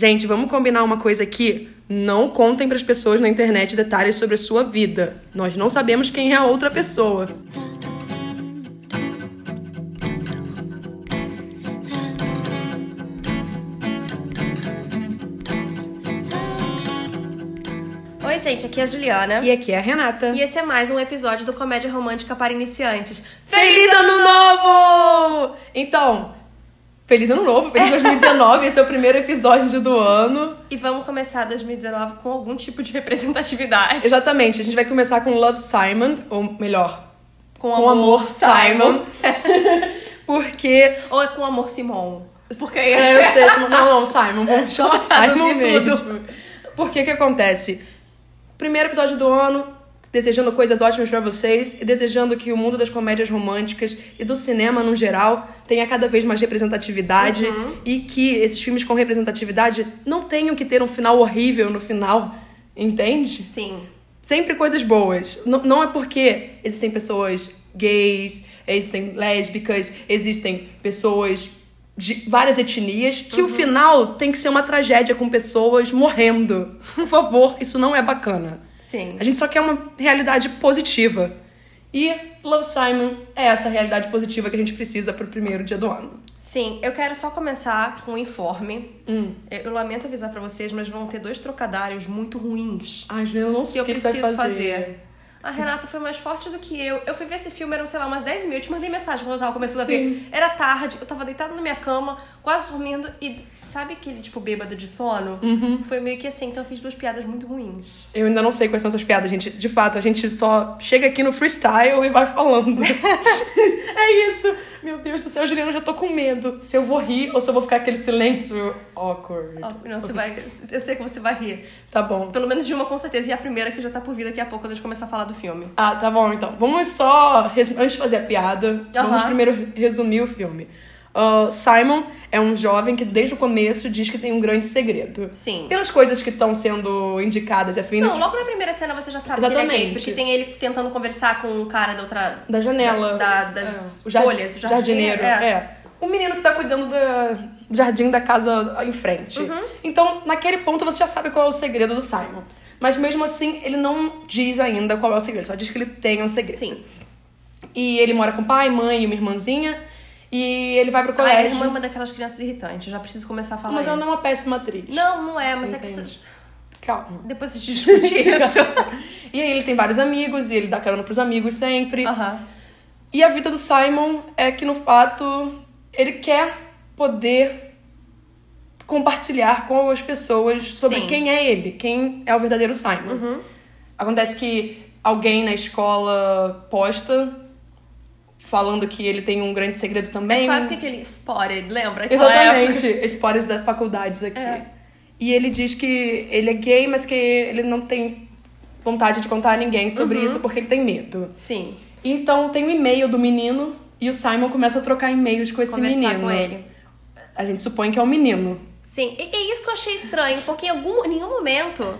Gente, vamos combinar uma coisa aqui. Não contem para as pessoas na internet detalhes sobre a sua vida. Nós não sabemos quem é a outra pessoa. Oi, gente, aqui é a Juliana. E aqui é a Renata. E esse é mais um episódio do Comédia Romântica para Iniciantes. Feliz Ano Novo! Então, feliz Ano Novo, feliz 2019. esse é o primeiro episódio do ano. E vamos começar 2019 com algum tipo de representatividade. Exatamente, a gente vai começar com Love Simon, ou melhor, Com, com Amor Simon. Porque. Ou é com Amor Simon. Porque aí É, eu sei, Simon- não, não, Simon, vamos chamar Simon mesmo. tudo. Porque que acontece? Primeiro episódio do ano, desejando coisas ótimas pra vocês e desejando que o mundo das comédias românticas e do cinema no geral tenha cada vez mais representatividade Uhum. e que esses filmes com representatividade não tenham que ter um final horrível no final, entende? Sim. sempre coisas boas. N não é porque existem pessoas gays, existem lésbicas, existem pessoas de várias etnias, que o final tem que ser uma tragédia com pessoas morrendo. Por favor, isso não é bacana. Sim. A gente só quer uma realidade positiva. E Love Simon é essa realidade positiva que a gente precisa pro primeiro dia do ano. Sim, eu quero só começar com um informe. Hum. Eu eu lamento avisar pra vocês, mas vão ter dois trocadilhos muito ruins Ai, Juliana, eu não sei o que que preciso fazer. fazer. A Renata foi mais forte do que eu. Eu fui ver esse filme, eram, sei lá, umas 10 mil. Eu te mandei mensagem quando eu tava começando Sim. a ver. Era tarde, eu tava deitada na minha cama, quase dormindo, e sabe aquele, tipo, bêbado de sono? Uhum. Foi meio que assim, então eu fiz duas piadas muito ruins. Eu ainda não sei quais são essas piadas, gente. De fato, a gente só chega aqui no freestyle e vai falando. é isso. Meu Deus do céu, Juliana, eu já tô com medo. Se eu vou rir ou se eu vou ficar aquele silêncio awkward. Ó, não, você vai. Eu sei que você vai rir. Tá bom. Pelo menos de uma com certeza. E a primeira que já tá por vir daqui a pouco, quando a gente começar a falar do filme. Ah, tá bom então. Vamos só, antes de fazer a piada, vamos Aham. primeiro resumir o filme. Ah, Simon é um jovem que desde o começo diz que tem um grande segredo. Sim. Pelas coisas que estão sendo indicadas e afins Não, logo na primeira cena você já sabe que ele é gay, Exatamente. porque tem ele tentando conversar com o cara da outra. da janela. Da- da- das É, folhas, o jardineiro. jardineiro, é. É. O menino que tá cuidando da- do jardim da casa em frente. Uhum. Então, naquele ponto, você já sabe qual é o segredo do Simon. Mas mesmo assim, ele não diz ainda qual é o segredo, só diz que ele tem um segredo. Sim. E ele mora com pai, mãe e uma irmãzinha. E ele vai pro A colégio. irmã é uma daquelas crianças irritantes, já preciso começar a falar mas ela não é uma péssima atriz. Não, não é, mas é Entende. que. Calma. Depois a gente discute isso. E aí ele tem vários amigos, e ele dá carona pros amigos sempre. Aham. E a vida do Simon é que, no fato, ele quer poder compartilhar com as pessoas sobre Sim. Uhum. quem é ele, quem é o verdadeiro Simon. Acontece que alguém na escola posta falando que ele tem um grande segredo também. É quase que aquele spotted, lembra? Aquela época. Exatamente, spoilers das faculdades aqui. É. E ele diz que ele é gay, mas que ele não tem vontade de contar a ninguém sobre Uhum. isso porque ele tem medo. Sim. Então tem um e-mail do menino e o Simon começa a trocar e-mails com esse Conversar menino. com ele. A gente supõe que é um menino. Sim. E é isso que eu achei estranho, porque em algum, em nenhum momento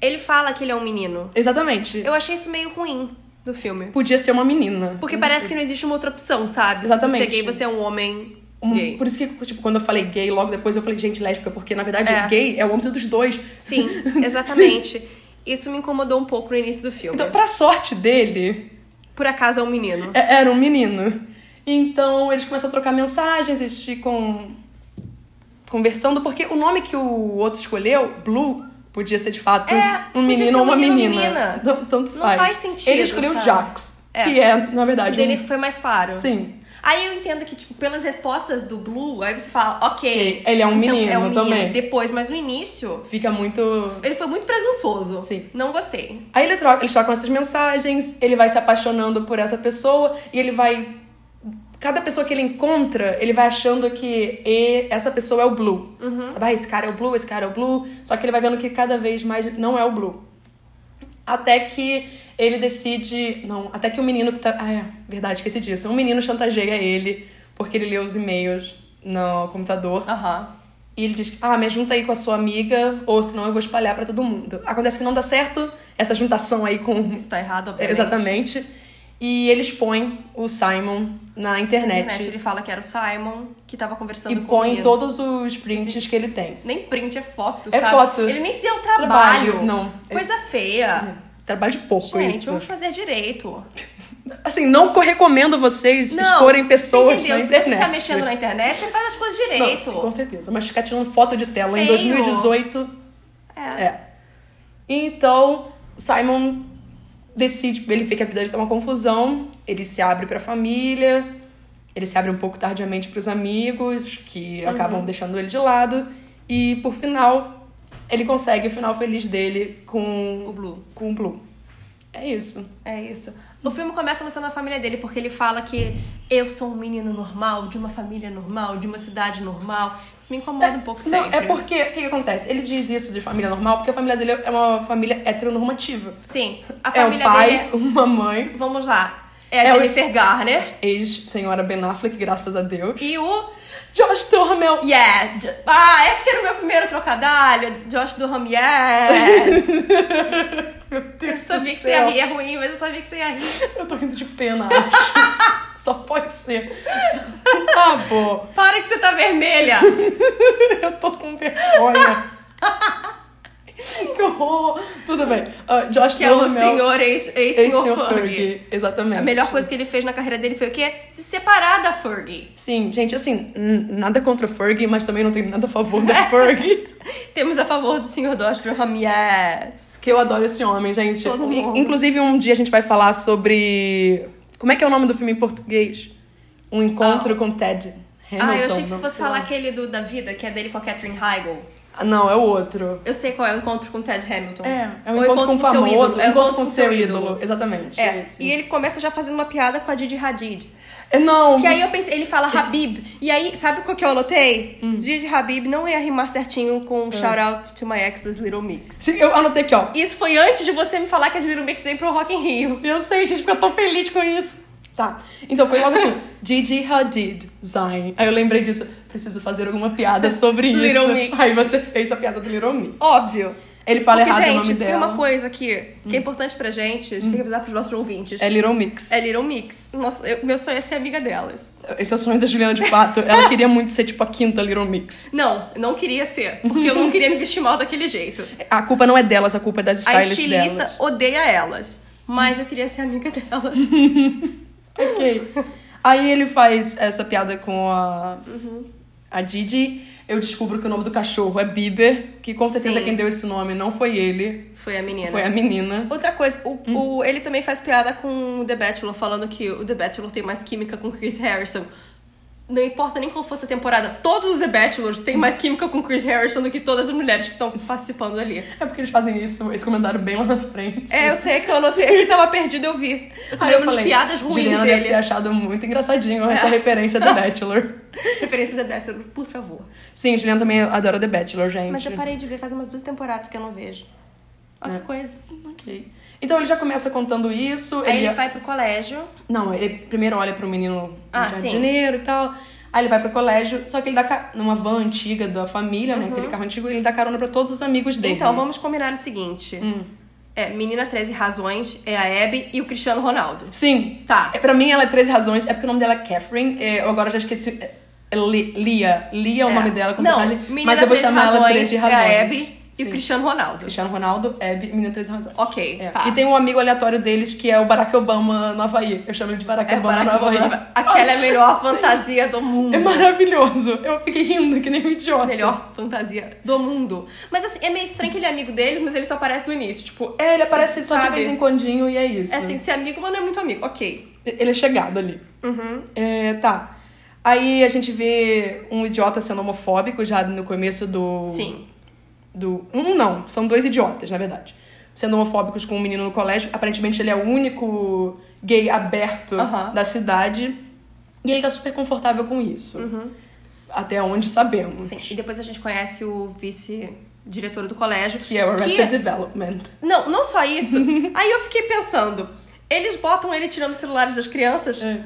ele fala que ele é um menino. Exatamente. Eu achei isso meio ruim do filme. Podia ser uma menina. Porque parece que não existe uma outra opção, sabe? Exatamente. Se você é gay, você é um homem Um- gay. Por isso que, tipo, quando eu falei gay, logo depois eu falei, gente, lésbica, porque na verdade É. gay é o âmbito dos dois. Sim, exatamente. Isso me incomodou um pouco no início do filme. Então, pra sorte dele, Por acaso é um menino. é- era um menino. Então eles começam a trocar mensagens, eles ficam conversando, porque o nome que o outro escolheu, Blue, podia ser de fato É, um menino ou um uma menino menina. menina. Não- Tanto Não faz. faz sentido, Ele escolheu sabe? Jax, É. que é, na O verdade, dele um... foi mais claro. Sim. Aí eu entendo que, tipo, pelas respostas do Blue, aí você fala, ok. Ok, ele é um então, menino é um menino. também. Depois, mas no início, Fica muito... ele foi muito presunçoso. Sim. Não gostei. Aí ele troca, eles trocam essas mensagens, ele vai se apaixonando por essa pessoa e ele vai. Cada pessoa que ele encontra, ele vai achando que e- essa pessoa é o Blue. Sabe? Ah, esse cara é o Blue, esse cara é o Blue. Só que ele vai vendo que cada vez mais não é o Blue. Até que ele decide. Não, até que o menino que tá. Ah, é, verdade, esqueci disso. Um menino chantageia ele porque ele lê os e-mails no computador. Aham. E ele diz: Ah, me junta aí com a sua amiga, ou senão eu vou espalhar pra todo mundo. Acontece que não dá certo essa juntação aí com. Isso tá errado, obviamente. Exatamente. E ele expõe o Simon na internet. internet ele fala que era o Simon que tava conversando E com o põe menino. todos os prints que ele tem. Nem print, é foto, É sabe? foto. Ele nem se deu trabalho. Trabalho, não. Coisa feia. Trabalho de porco Gente, isso. vamos fazer direito. Assim, não recomendo vocês Não, exporem pessoas entendeu? na Se internet. você está mexendo na internet, você faz as coisas Não, direito. sim, com certeza. Mas ficar tirando foto de tela em Feio. 2018 É. É. Então, Simon decide, ele vê que a vida dele tá uma confusão, ele se abre pra família, ele se abre um pouco tardiamente pros amigos, que Uhum. acabam deixando ele de lado, e por final, ele consegue o final feliz dele com O Blue. Com o Blue. É isso. É isso. O filme começa mostrando a família dele, porque ele fala que eu sou um menino normal, de uma família normal, de uma cidade normal. Isso me incomoda um pouco Não, sempre. é porque, o que, que acontece? Ele diz isso de família normal porque a família dele é uma família heteronormativa. Sim, a É o família pai, dele uma mãe, é... Vamos lá. É a É o- Jennifer Garner ex-senhora Ben Affleck, graças a Deus. e o... Josh Duhamel. Yeah! Ah, esse que era o meu primeiro trocadilho. Josh Durham, yes! Meu Deus Eu sabia que você ia rir, é ruim, mas eu sabia que você ia rir. Eu tô rindo de pena, acho. Só pode ser. Tá bom. Para que você tá vermelha! Eu tô com vergonha. Que horror. Tudo bem. Ah, Josh Que é o Duhamel. senhor ex- ex-senhor ex-senhor Fergie. Fergie. Exatamente. A melhor coisa que ele fez na carreira dele foi o quê? Se separar da Fergie. Sim, gente, assim, nada contra Fergie, mas também não tenho nada a favor da Fergie. Temos a favor do senhor Josh Durham, yes! que eu adoro esse homem, gente. Todo mundo. Inclusive, um dia a gente vai falar sobre. Como é que é o nome do filme em português? Um encontro com Ted Hamilton. ah, eu achei que não fosse falar aquele do, da vida, que é dele com a Catherine Heigl. Ah, Não, é o outro. Eu sei qual é o encontro com Ted Hamilton. É, é um Ou encontro com o seu famoso, ídolo. um É o encontro com seu ídolo. Exatamente. É, esse. e ele começa já fazendo uma piada com a Didi Hadid. É, Não, Que aí eu pensei, ele fala Habib. E aí, sabe o que eu anotei? Hum. Didi Habib não ia rimar certinho com Shout Out to My Ex das Little Mix. Sim, eu anotei aqui, ó. Isso foi antes de você me falar que as Little Mix vêm pro Rock in Rio. Eu sei, gente, porque eu tô feliz com isso. Tá. Então foi logo assim, Gigi Hadid, Zayn. Aí eu lembrei disso, preciso fazer alguma piada sobre isso. Little Mix. Aí você fez a piada do Little Mix. Óbvio. Ele fala Porque, errado o gente, nome isso tem dela. uma coisa aqui que é importante pra gente, a gente tem que avisar pros nossos ouvintes. É Little Mix. É Little Mix. Nossa, eu- meu sonho é ser amiga delas. Esse é o sonho da Juliana de fato. Ela queria muito ser tipo a quinta Little Mix. Não, não queria ser. Porque eu não queria me vestir mal daquele jeito. A culpa não é delas, a culpa é das A stylists estilista delas. odeia elas. Mas eu queria ser amiga delas. Ok. Aí ele faz essa piada com a, Uhum. a Didi. Eu descubro que o nome do cachorro é Bieber, que com certeza Sim. quem deu esse nome não foi ele, Foi a menina. foi a menina. Outra coisa, o, Hum. o- ele também faz piada com o The Bachelor, falando que o The Bachelor tem mais química com o Chris Harrison. Não importa nem qual fosse a temporada, todos os The Bachelors têm mais química com o Chris Harrison do que todas as mulheres que estão participando ali. É porque eles fazem isso, esse comentário bem lá na frente. É, eu sei que eu anotei que tava perdido, eu vi. Eu tô eu lembrando de piadas ruins Juliana deve ter dele. achado muito engraçadinho essa referência do Bachelor. Referência The Bachelor, por favor. Sim, Juliana também adora The Bachelor, gente. Mas eu parei de ver faz umas duas temporadas que eu não vejo. Olha É. que coisa. Ok. Então ele já começa contando isso. Aí ele ele vai pro colégio. Não, ele primeiro olha pro menino Ah, sim. dinheiro e tal. Aí ele vai pro colégio, só que ele dá ca... numa van antiga da família, né? Aquele carro antigo, ele dá carona pra todos os amigos dele. Uhum. Então, vamos combinar o seguinte. Hum. É, Menina 13 Razões, é a Abby e o Cristiano Ronaldo. Sim. Tá. É, pra mim, ela é 13 razões. É porque o nome dela é Catherine. É, eu agora já esqueci. É, é Li- Lia. Lia é o É. nome dela como Não, personagem. Menina Mas eu vou 13 chamar ela razões, 13 razões. É a Abby e Sim. o Cristiano Ronaldo. Cristiano Ronaldo, Abby, menina 13 razões. Ok, É. tá. E tem um amigo aleatório deles que é o Barack Obama no Havaí. Eu chamo ele de Barack É, Obama Barack no Havaí. Obama. Aquela é a melhor fantasia do mundo. É maravilhoso. Eu fiquei rindo que nem um idiota. Melhor fantasia do mundo. Mas assim, é meio estranho que ele é amigo deles, mas ele só aparece no início. Tipo, É, ele aparece só de vez em quandinho e é isso. é assim, ser amigo, mas não é muito amigo. Ok. Ele é chegado ali. Uhum. É, tá. Aí a gente vê um idiota sendo homofóbico já no começo do. Sim. Do. Um não, são dois idiotas, na verdade. Sendo homofóbicos com um menino no colégio. Aparentemente ele é o único gay aberto da cidade. E ele tá super confortável com isso. Até onde sabemos. Sim. E depois a gente conhece o vice-diretor do colégio. Que é o Arrested Development. Não, não só isso. Aí eu fiquei pensando, eles botam ele tirando os celulares das crianças, É.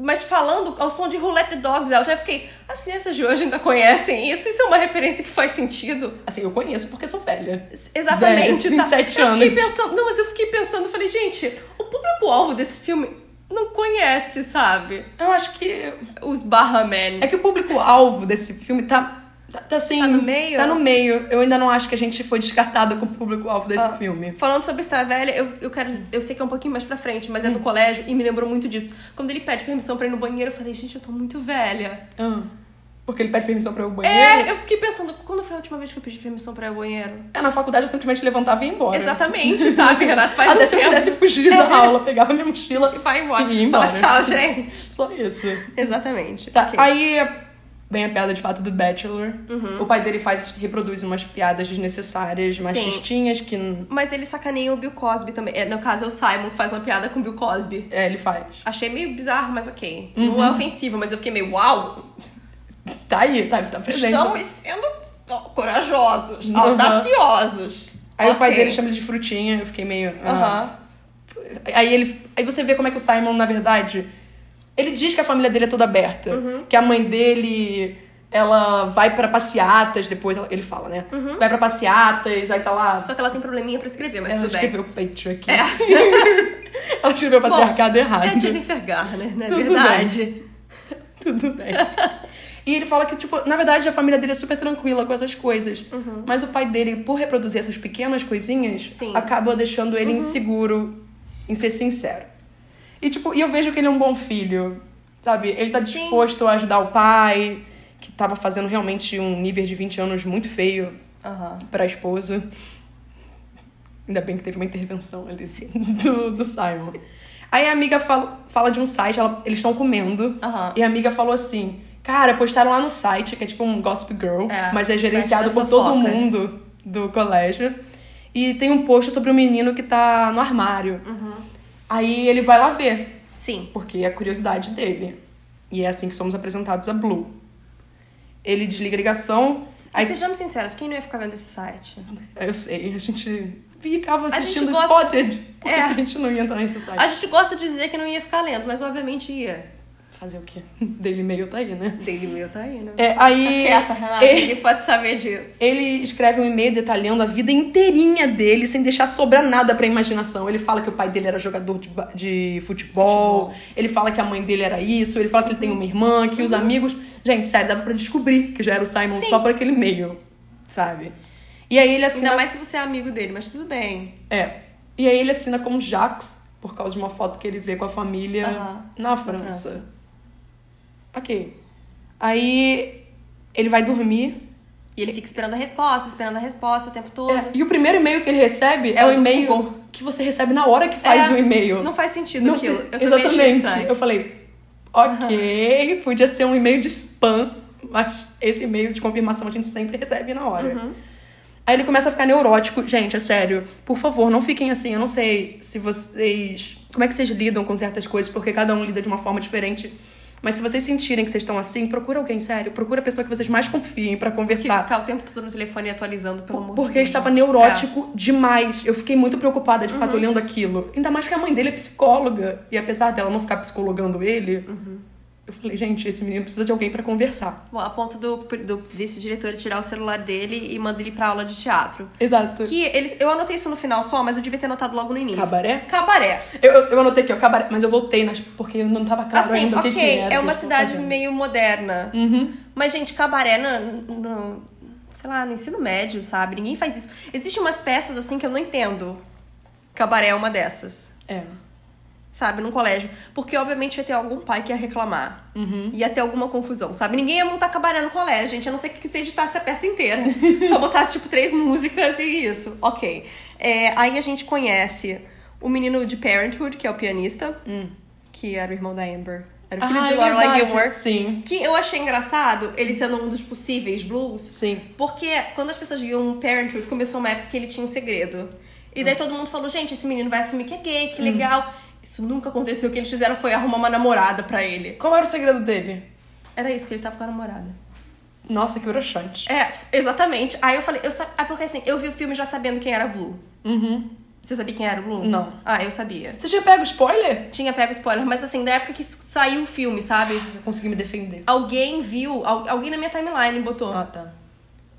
mas falando ao som de Who Let the Dogs. Eu fiquei, as crianças de hoje ainda conhecem isso? Isso é uma referência que faz sentido? Assim, eu conheço porque sou velha. Exatamente, Velha, sabe? 27 eu fiquei anos. pensando, não, mas eu fiquei pensando, falei, gente, o público-alvo desse filme não conhece, sabe? Eu acho que. Os Barra Men. É que o público-alvo desse filme tá. Tá, tá assim. Tá no meio? Tá no meio. Eu ainda não acho que a gente foi descartada como público-alvo desse Ah, filme. Falando sobre Estar Velha, eu, eu quero. Eu sei que é um pouquinho mais pra frente, mas é Hum. no colégio e me lembrou muito disso. Quando ele pede permissão pra ir no banheiro, eu falei, gente, eu tô muito velha. Ah, porque ele pede permissão pra eu ir ao banheiro. É, eu fiquei pensando, quando foi a última vez que eu pedi permissão pra ir ao banheiro? É, na faculdade eu simplesmente levantava e ia embora. Exatamente, sabe, Renato? Faz Até um se eu tempo. quisesse fugir da aula, pegava minha mochila E vai embora. e ia embora. Fala tchau, gente. Só isso. Exatamente. Tá, Ok. aí vem a piada de fato do Bachelor. Uhum. O pai dele faz, reproduz umas piadas desnecessárias, machistinhas, que Mas ele sacaneia o Bill Cosby também. É, no caso, é o Simon que faz uma piada com o Bill Cosby. é, ele faz. Achei meio bizarro, mas ok. Uhum. Não é ofensivo, mas eu fiquei meio, uau! Tá aí, tá, tá presente. Estamos sendo corajosos, Uhum. audaciosos. Aí o pai dele chama ele de frutinha, eu fiquei meio. ah. Aham. Aí ele. Aí você vê como é que o Simon, na verdade. Ele diz que a família dele é toda aberta. Uhum. Que a mãe dele. Ela vai pra passeatas, depois ela- ele fala, né? Vai pra passeatas, aí tá lá. Uhum. Só que ela tem probleminha pra escrever, mas ela tudo bem. escreveu patriarchy. É. ela escreveu patriarcado errado. É Jennifer Garner, não é Tudo verdade? Tudo bem. E ele fala que, tipo, na verdade a família dele é super tranquila com essas coisas. Mas o pai dele, por reproduzir essas pequenas coisinhas, Sim. Uhum. acaba deixando ele inseguro em ser sincero. E, tipo, e eu vejo que ele é um bom filho, sabe? Ele tá Sim. disposto a ajudar o pai, que tava fazendo realmente um nível de 20 anos muito feio Aham. pra esposa. Ainda bem que teve uma intervenção ali do, do Simon. Aí a amiga fala, fala de um site, ela- eles estão comendo. Aham. E a amiga falou assim: Cara, postaram lá no site, que é tipo um Gossip Girl, É, mas é gerenciado por todo fofocas. mundo do colégio. E tem um post sobre um menino que tá no armário. Uhum. Aí ele vai lá ver, Sim. porque é a curiosidade dele. E é assim que somos apresentados a Blue. Ele desliga a ligação. Aí, sejamos sinceros, quem não ia ficar vendo esse site? eu sei, a gente ficava A assistindo gosta- Spotted. É. que a gente não ia entrar nesse site? A gente gosta de dizer que não ia ficar lendo, mas obviamente ia. Fazer o quê? Daily Mail tá aí, né? Daily Mail tá aí, né? É, aí. Tá quieta, Renata, ele- ninguém pode saber disso. Ele escreve um e-mail detalhando a vida inteirinha dele, sem deixar sobrar nada pra imaginação. Ele fala que o pai dele era jogador de, de futebol, Futebol. ele fala que a mãe dele era isso, ele fala que ele tem uma irmã, que os amigos. Gente, sério, dava pra descobrir que já era o Simon Sim. só por aquele e-mail, sabe? E aí ele assina. Ainda mais se você é amigo dele, mas tudo bem. É. E aí ele assina como Jacques, por causa de uma foto que ele vê com a família Aham. na França. França. Ok. Aí ele vai dormir. E ele fica esperando a resposta, esperando a resposta o tempo todo. É, e o primeiro e-mail que ele recebe é, É o e-mail Google. que você recebe na hora que faz É, o e-mail. Não faz sentido Não- aquilo. Eu Exatamente. Eu falei, ok, podia ser um e-mail de spam, mas esse e-mail de confirmação a gente sempre recebe na hora. Uhum. Aí ele começa a ficar neurótico. Gente, é sério. Por favor, não fiquem assim. Eu não sei se vocês. Como é que vocês lidam com certas coisas, porque cada um lida de uma forma diferente. Mas se vocês sentirem que vocês estão assim, procura alguém, sério. Procura a pessoa que vocês mais confiem pra Que conversar. ficar o tempo todo no telefone atualizando, pelo amor de Porque Deus. ele estava neurótico demais. Eu fiquei muito preocupada, de Uhum. fato, olhando aquilo. Ainda mais que a mãe dele é psicóloga. E apesar dela não ficar psicologando ele, Uhum. Eu falei, gente, esse menino precisa de alguém pra conversar. Bom, a ponto do, do vice-diretor tirar o celular dele e manda ele pra aula de teatro. Exato. Que eles. Eu anotei isso no final só, mas eu devia ter anotado logo no início. Cabaré? Cabaré. Eu, eu, eu anotei aqui, ó, cabaré, mas eu voltei nas, porque não tava claro assim, ainda ok, o que, que era. é uma cidade meio moderna. Uhum. Mas, gente, cabaré no, no- sei lá, no ensino médio, sabe? Ninguém faz isso. Existem umas peças assim que eu não entendo. Cabaré é uma dessas. É. Sabe, num colégio. Porque, obviamente, ia ter algum pai que ia reclamar. Uhum. Ia ter alguma confusão, sabe? Ninguém ia montar cabaré no colégio, gente. A não ser que você editasse a peça inteira. Só botasse, tipo, três músicas e isso. Ok. É, aí a gente conhece o menino de Parenthood, que é o pianista. Que era o irmão da Amber. Era o filho Hum. Ah, de é Lorelai verdade. Gilmore. Sim. Que eu achei engraçado ele sendo um dos possíveis blues. Sim. Porque quando as pessoas viam Parenthood, começou uma época que ele tinha um segredo. E Hum. daí todo mundo falou, gente, esse menino vai assumir que é gay, que legal. Isso nunca aconteceu. O que eles fizeram foi arrumar uma namorada pra ele. Qual era o segredo dele? Era isso, que ele tava com a namorada. Nossa, que broxante. É, exatamente. Aí eu falei, eu sa... ah, porque assim, eu vi o filme já sabendo quem era Blue. Uhum. Você sabia quem era o Blue? Não. Ah, eu sabia. Você já pega o spoiler? Tinha pego spoiler, mas assim, da época que saiu o filme, sabe? Eu consegui me defender. Alguém viu, al- alguém na minha timeline botou. Ah, tá.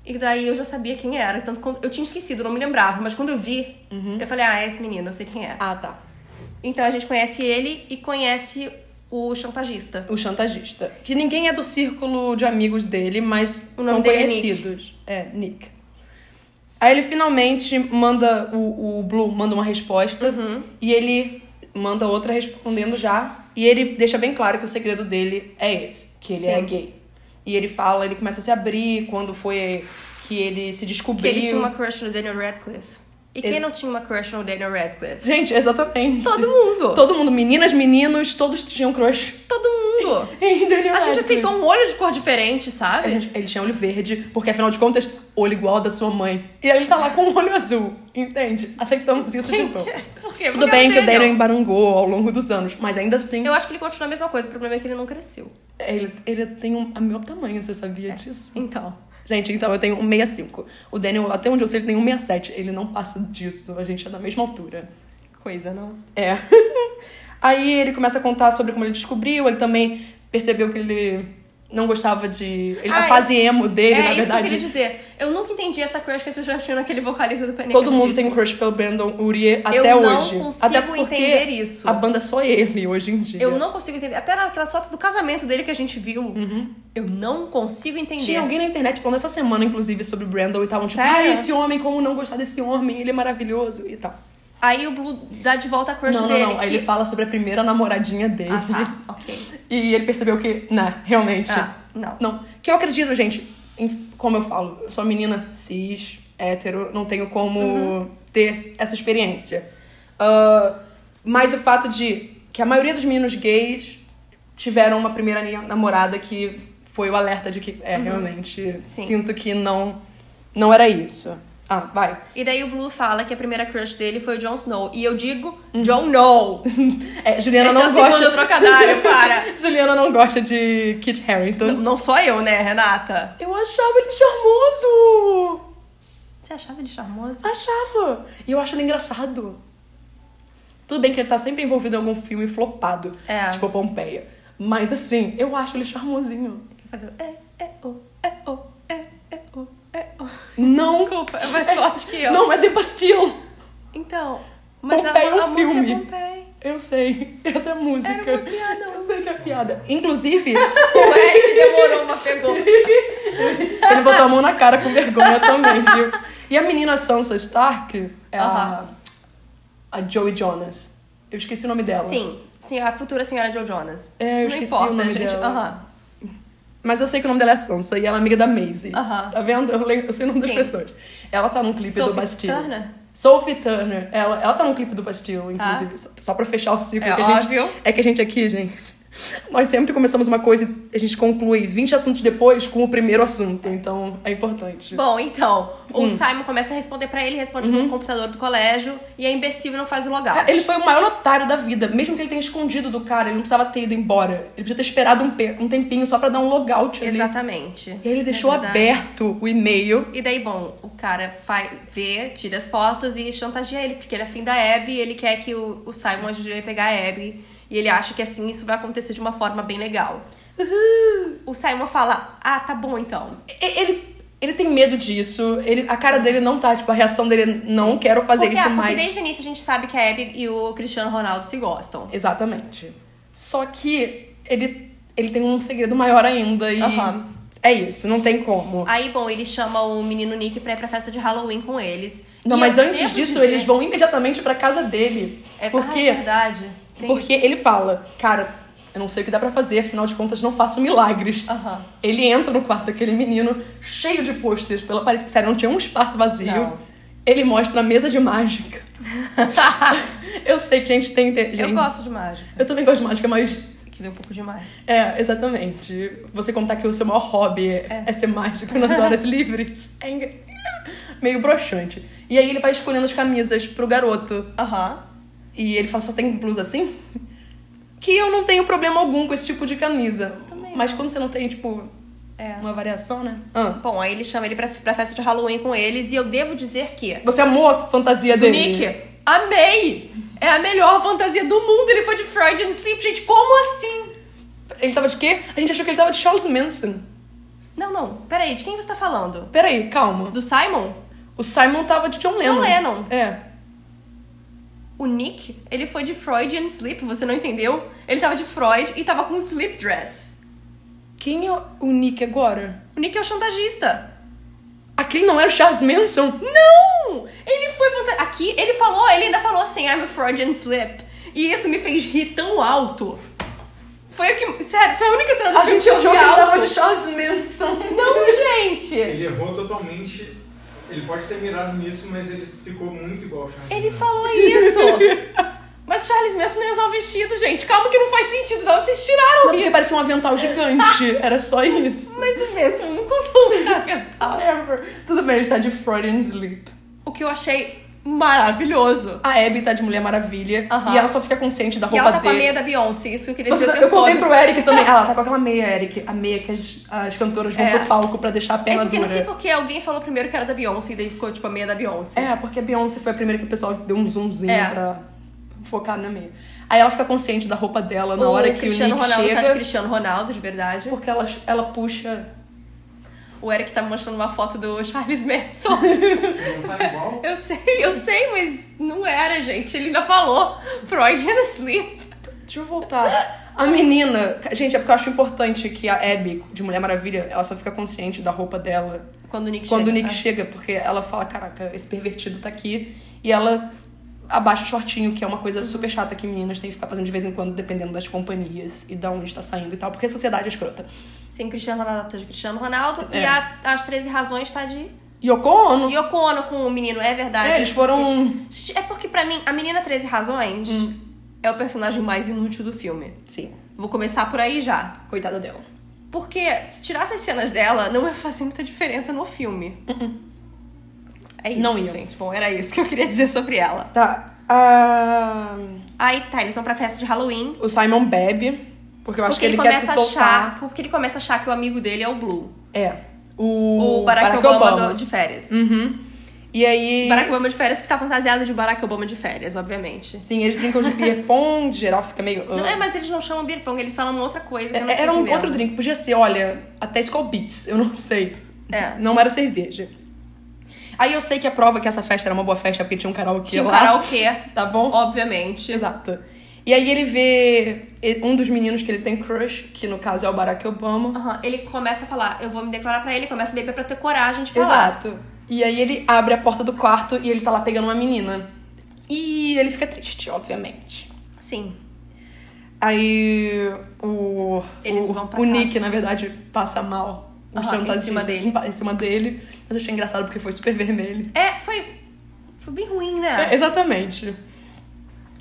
E daí eu já sabia quem era. Tanto quando eu tinha esquecido, não me lembrava. Mas quando eu vi, eu falei, ah, é esse menino, eu sei quem é. Ah, tá. Então a gente conhece ele e conhece o chantagista. O chantagista. Que ninguém é do círculo de amigos dele, mas são dele é conhecidos. É, Nick. Aí ele finalmente manda, o, o Blue manda uma resposta Uhum. e ele manda outra respondendo já. E ele deixa bem claro que o segredo dele é esse, que ele é Sim. gay. E ele fala, ele começa a se abrir quando foi que ele se Que descobriu. ele tinha uma crush no Daniel Radcliffe. E quem não tinha uma crush no Daniel Radcliffe? Gente, exatamente. Todo mundo. Todo mundo, meninas, meninos, todos tinham crush Todo mundo. em Daniel A gente aceitou um olho de cor diferente, sabe? gente- ele tinha olho verde, porque afinal de contas, olho igual ao da sua mãe. E aí ele tá lá com um olho azul, entende? Aceitamos isso de novo. Por quê? Tudo bem que o Daniel embarangou ao longo dos anos, mas ainda assim, Eu acho que ele continua a mesma coisa, o problema é que ele não cresceu. ele, ele tem um, a meu tamanho, você sabia disso? Então. Gente, então eu tenho um 65. O Daniel, até onde eu sei, ele tem um 67. Ele não passa disso, a gente é da mesma altura. Coisa, não? É. Aí ele começa a contar sobre como ele descobriu, ele também percebeu que ele não gostava de. Ele, a Ah, fase emo dele, é na isso que eu verdade. queria dizer. Eu nunca entendi essa crush que as pessoas tinham naquele vocalista do Panic! Todo mundo Disco. tem crush pelo Brandon Urie até Eu não hoje. consigo até porque entender isso. A banda é só ele hoje em dia. Eu não consigo entender. Até naquelas fotos do casamento dele que a gente viu, eu não consigo entender. Uhum. Tinha alguém na internet falando essa semana, inclusive, sobre o Brandon e estavam tipo, Sério? ai, esse homem, como não gostar desse homem? Ele é maravilhoso e tal. Aí o Blue dá de volta a crush não, não, dele. não. Aí que- ele fala sobre a primeira namoradinha dele. Ah, tá. Ok. E ele percebeu que, né, realmente. Ah, não. Não. Que eu acredito, gente, em- como eu falo, eu sou menina cis, hétero, não tenho como Uhum. ter essa experiência. Ah, mas o fato de que a maioria dos meninos gays tiveram uma primeira namorada que foi o alerta de que, é, realmente, Uhum. Sim. sinto que não, não era isso. Ah, vai. E daí o Blue fala que a primeira crush dele foi o Jon Snow. E eu digo, Jon Snow. É, Juliana Esse não é gosta. trocadilho, para. Juliana não gosta de Kit Harington. Não, não sou eu, né, Renata? Eu achava ele charmoso! Você achava ele charmoso? Achava! E eu acho ele engraçado. Tudo bem que ele tá sempre envolvido em algum filme flopado, É. tipo Pompeia. Mas assim, eu acho ele charmosinho. Fazer é, é, o, é, o, é, é, o, é, o. Não, Desculpa, é mais forte que eu. não é The Bastille. Então, mas Pompeia a, é um a música filme. é Pompeia. Eu sei, essa é a música. Era uma piada. Eu sei que é piada. Inclusive, O Eric demorou, mas pegou. ele botou a mão na cara com vergonha também, viu? E a menina Sansa Stark é a, Aham. a Joey Jonas. Eu esqueci o nome dela. Sim, sim, a futura senhora Joe Jonas. É, eu Não esqueci importa, o nome gente. dela. Aham. Mas eu sei que o nome dela é Sansa e ela é amiga da Maisie. Aham. Tá vendo? Eu, lembro, eu sei o nome das Sim. pessoas. Ela tá num clipe do Sophie Bastille. Turner? Sophie Turner. Ela, ela tá num clipe do Bastille, inclusive. Só, só pra fechar o ciclo. É que a gente, óbvio. É que a gente aqui, gente... Nós sempre começamos uma coisa e a gente conclui 20 assuntos depois com o primeiro assunto. Então, é importante. Bom, então, Hum. o Simon começa a responder pra ele, responde Uhum. no computador do colégio, e a imbecil não faz o logout. Cara, Ele foi o maior otário da vida. Mesmo que ele tenha escondido do cara, ele não precisava ter ido embora. Ele podia ter esperado um, um tempinho só pra dar um logout ali. Exatamente. E aí ele deixou É aberto o e-mail. E daí, bom, o cara vai, vê, tira as fotos e chantageia ele, porque ele é fim da Abby e ele quer que o, o Simon ajude ele a pegar a Abby. E ele acha que assim isso vai acontecer de uma forma bem legal. O Simon fala: Ah, tá bom então. Ele, ele tem medo disso. Ele, a cara dele não tá, tipo, a reação dele, não quero fazer Porque, isso porque mais. desde o início a gente sabe que a Abby e o Cristiano Ronaldo se gostam. Exatamente. Só que ele, ele tem um segredo maior ainda e Aham. é isso, não tem como. Aí, bom, ele chama o menino Nick pra ir pra festa de Halloween com eles. Não, E mas antes disso, dizer- eles vão imediatamente pra casa dele. É porque ah, é verdade. Porque ele fala, cara, eu não sei o que dá pra fazer, afinal de contas não faço milagres. Aham. Ele entra no quarto daquele menino, cheio de pôsteres pela parede. Sério, não tinha um espaço vazio. Não. Ele mostra a mesa de mágica. eu sei que a gente tem. Gente, Eu gosto de mágica. Eu também gosto de mágica, mas. Que deu um pouco demais. É, exatamente. Você contar que o seu maior hobby é, é ser mágico nas horas livres é meio broxante. E aí ele vai escolhendo as camisas pro garoto. Aham. E ele fala, só tem blusa assim? Que eu não tenho problema algum com esse tipo de camisa. Também. Mas quando você não tem, tipo, É. uma variação, né? Ah. Bom, aí ele chama ele pra, pra festa de Halloween com eles e eu devo dizer que. Você amou a fantasia Do dele? Nick, amei! É a melhor fantasia do mundo. Ele foi de Freudian Sleep. Gente, como assim? Ele tava de quê? A gente achou que ele tava de Charles Manson. Não, não. Peraí, de quem você tá falando? Peraí, calma. Do Simon? O Simon tava de John Lennon. John Lennon. É. O Nick, ele foi de Freudian Sleep, você não entendeu? Ele tava de Freud e tava com sleep dress. Quem é o Nick agora? O Nick é o chantagista. Aquele não era o Charles Manson? Não! Ele foi fanta- Aqui, ele falou, ele ainda falou assim, I'm a Freudian Slip. E isso me fez rir tão alto. Foi o que. Sério, foi a única cena do A filme gente que eu achou ri que ele tava alto. de Charles Manson. Não, gente! Ele errou totalmente. Ele pode ter mirado nisso, mas ele ficou muito igual ao Charles Ele Manson. falou isso! Mas o Charles Manson não ia usar o vestido, gente. Calma que não faz sentido. De onde vocês tiraram Não, porque isso? parecia um avental gigante. Era só isso. Mas o Manson nunca usou um avental. Whatever. Tudo bem, ele tá de Freudian Sleep. O que eu achei maravilhoso. A Abby tá de Mulher Maravilha. Aham. E ela só fica consciente da E roupa ela tá com a dele. meia da Beyoncé, isso que eu queria Você dizer eu contei todo. pro Eric também. Ela tá com aquela meia, Eric. A meia que as, as cantoras vão É. pro palco pra deixar a É perna porque não dura. sei porque alguém falou primeiro que era da Beyoncé e daí ficou tipo a meia da Beyoncé. É, porque a Beyoncé foi a primeira que o pessoal deu um zoomzinho É. pra focar na meia. Aí ela fica consciente da roupa dela na o hora que Cristiano o Nick Ronaldo chega. tá de Cristiano Ronaldo, de verdade. Porque ela, ela puxa. O Eric tá me mostrando uma foto do Charles Manson. Não tá igual? eu sei, eu sei, mas não era, gente. Ele ainda falou Freudian Sleep. Deixa eu voltar. A menina. Gente, é porque eu acho importante que a Abby, de Mulher Maravilha, ela só fica consciente da roupa dela Quando o Nick quando chega. o Nick Ah. chega, porque ela fala: caraca, esse pervertido tá aqui. E ela abaixa o shortinho, que é uma coisa super chata que meninas têm que ficar fazendo de vez em quando, dependendo das companhias e da onde tá saindo e tal, porque a sociedade é escrota. Sim, Cristiano Ronaldo tá de Cristiano Ronaldo. E É. a, as 13 razões tá de Yoko Ono. Yoko Ono com o menino, é verdade. É, eles foram. É porque pra mim, a menina 13 razões Hum. é o personagem mais inútil do filme. Sim, Vou começar por aí já. coitada dela. Porque se tirasse as cenas dela, não ia fazer muita diferença no filme. É isso. Não gente. Bom, era isso que eu queria dizer sobre ela. Tá. ah, Aí tá, eles vão pra festa de Halloween. o Simon bebe, porque eu acho porque que ele, ele quer se soltar. achar. Porque ele começa a achar que o amigo dele é o Blue. É. O, O, Barack, Obama, do- de férias. Uhum. E aí. Barack Obama de férias que está fantasiado de Barack Obama de férias, obviamente. Sim, eles brincam de beer pong, geral fica meio. Não, é, mas eles não chamam beer pong, eles falam outra coisa. É, Era um outro drink, podia ser, olha, até Skull Beats, eu não sei. É. Não era cerveja. Aí eu sei que a prova que essa festa era uma boa festa porque tinha um karaokê Tinha um lá. karaokê, Tá bom? obviamente. Exato. E aí ele vê um dos meninos que ele tem crush, que no caso é o Barack Obama. Aham, Ele começa a falar, eu vou me declarar pra ele, começa a beber pra ter coragem de falar. Exato. E aí ele abre a porta do quarto e ele tá lá pegando uma menina. E ele fica triste, obviamente. Sim. Aí o. Eles o, vão pra O casa. Nick, na verdade, passa mal. O Aham, chantageista em cima dele. Em cima dele. Mas eu achei engraçado porque foi super vermelho. É, foi. Foi bem ruim, É, né? exatamente.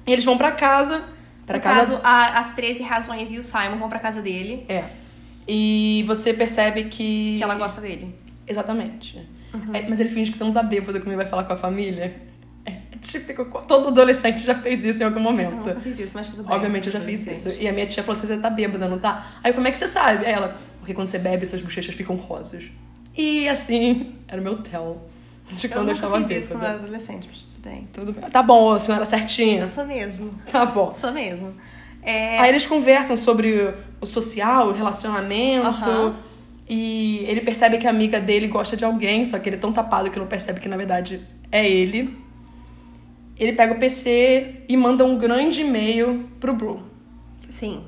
E eles vão pra casa. Pra no casa. caso, a- as 13 razões e o Simon vão pra casa dele, É. E você percebe que. que ela gosta dele. Exatamente. Uhum. É, mas ele finge que não tá bêbado ele vai falar com a família. É, é típico. Todo adolescente já fez isso em algum Eu momento. nunca fiz isso, mas tudo bem. Obviamente eu já fiz isso. E a minha tia falou assim: você tá bêbada, não tá? Aí como é que você sabe? Aí ela, porque quando você bebe, suas bochechas ficam rosas. E assim, era o meu tell de Eu quando eu, nunca estava fiz isso quando eu era adolescente, mas tudo bem. Tudo bem. Tá bom, a senhora certinha. Eu sou mesmo. Tá bom. Sou mesmo. É, Aí eles conversam sobre o social, o relacionamento. Aham. E ele percebe que a amiga dele gosta de alguém, só que ele é tão tapado que não percebe que na verdade é ele. Ele pega o PC e manda um grande e-mail pro Blue. Sim.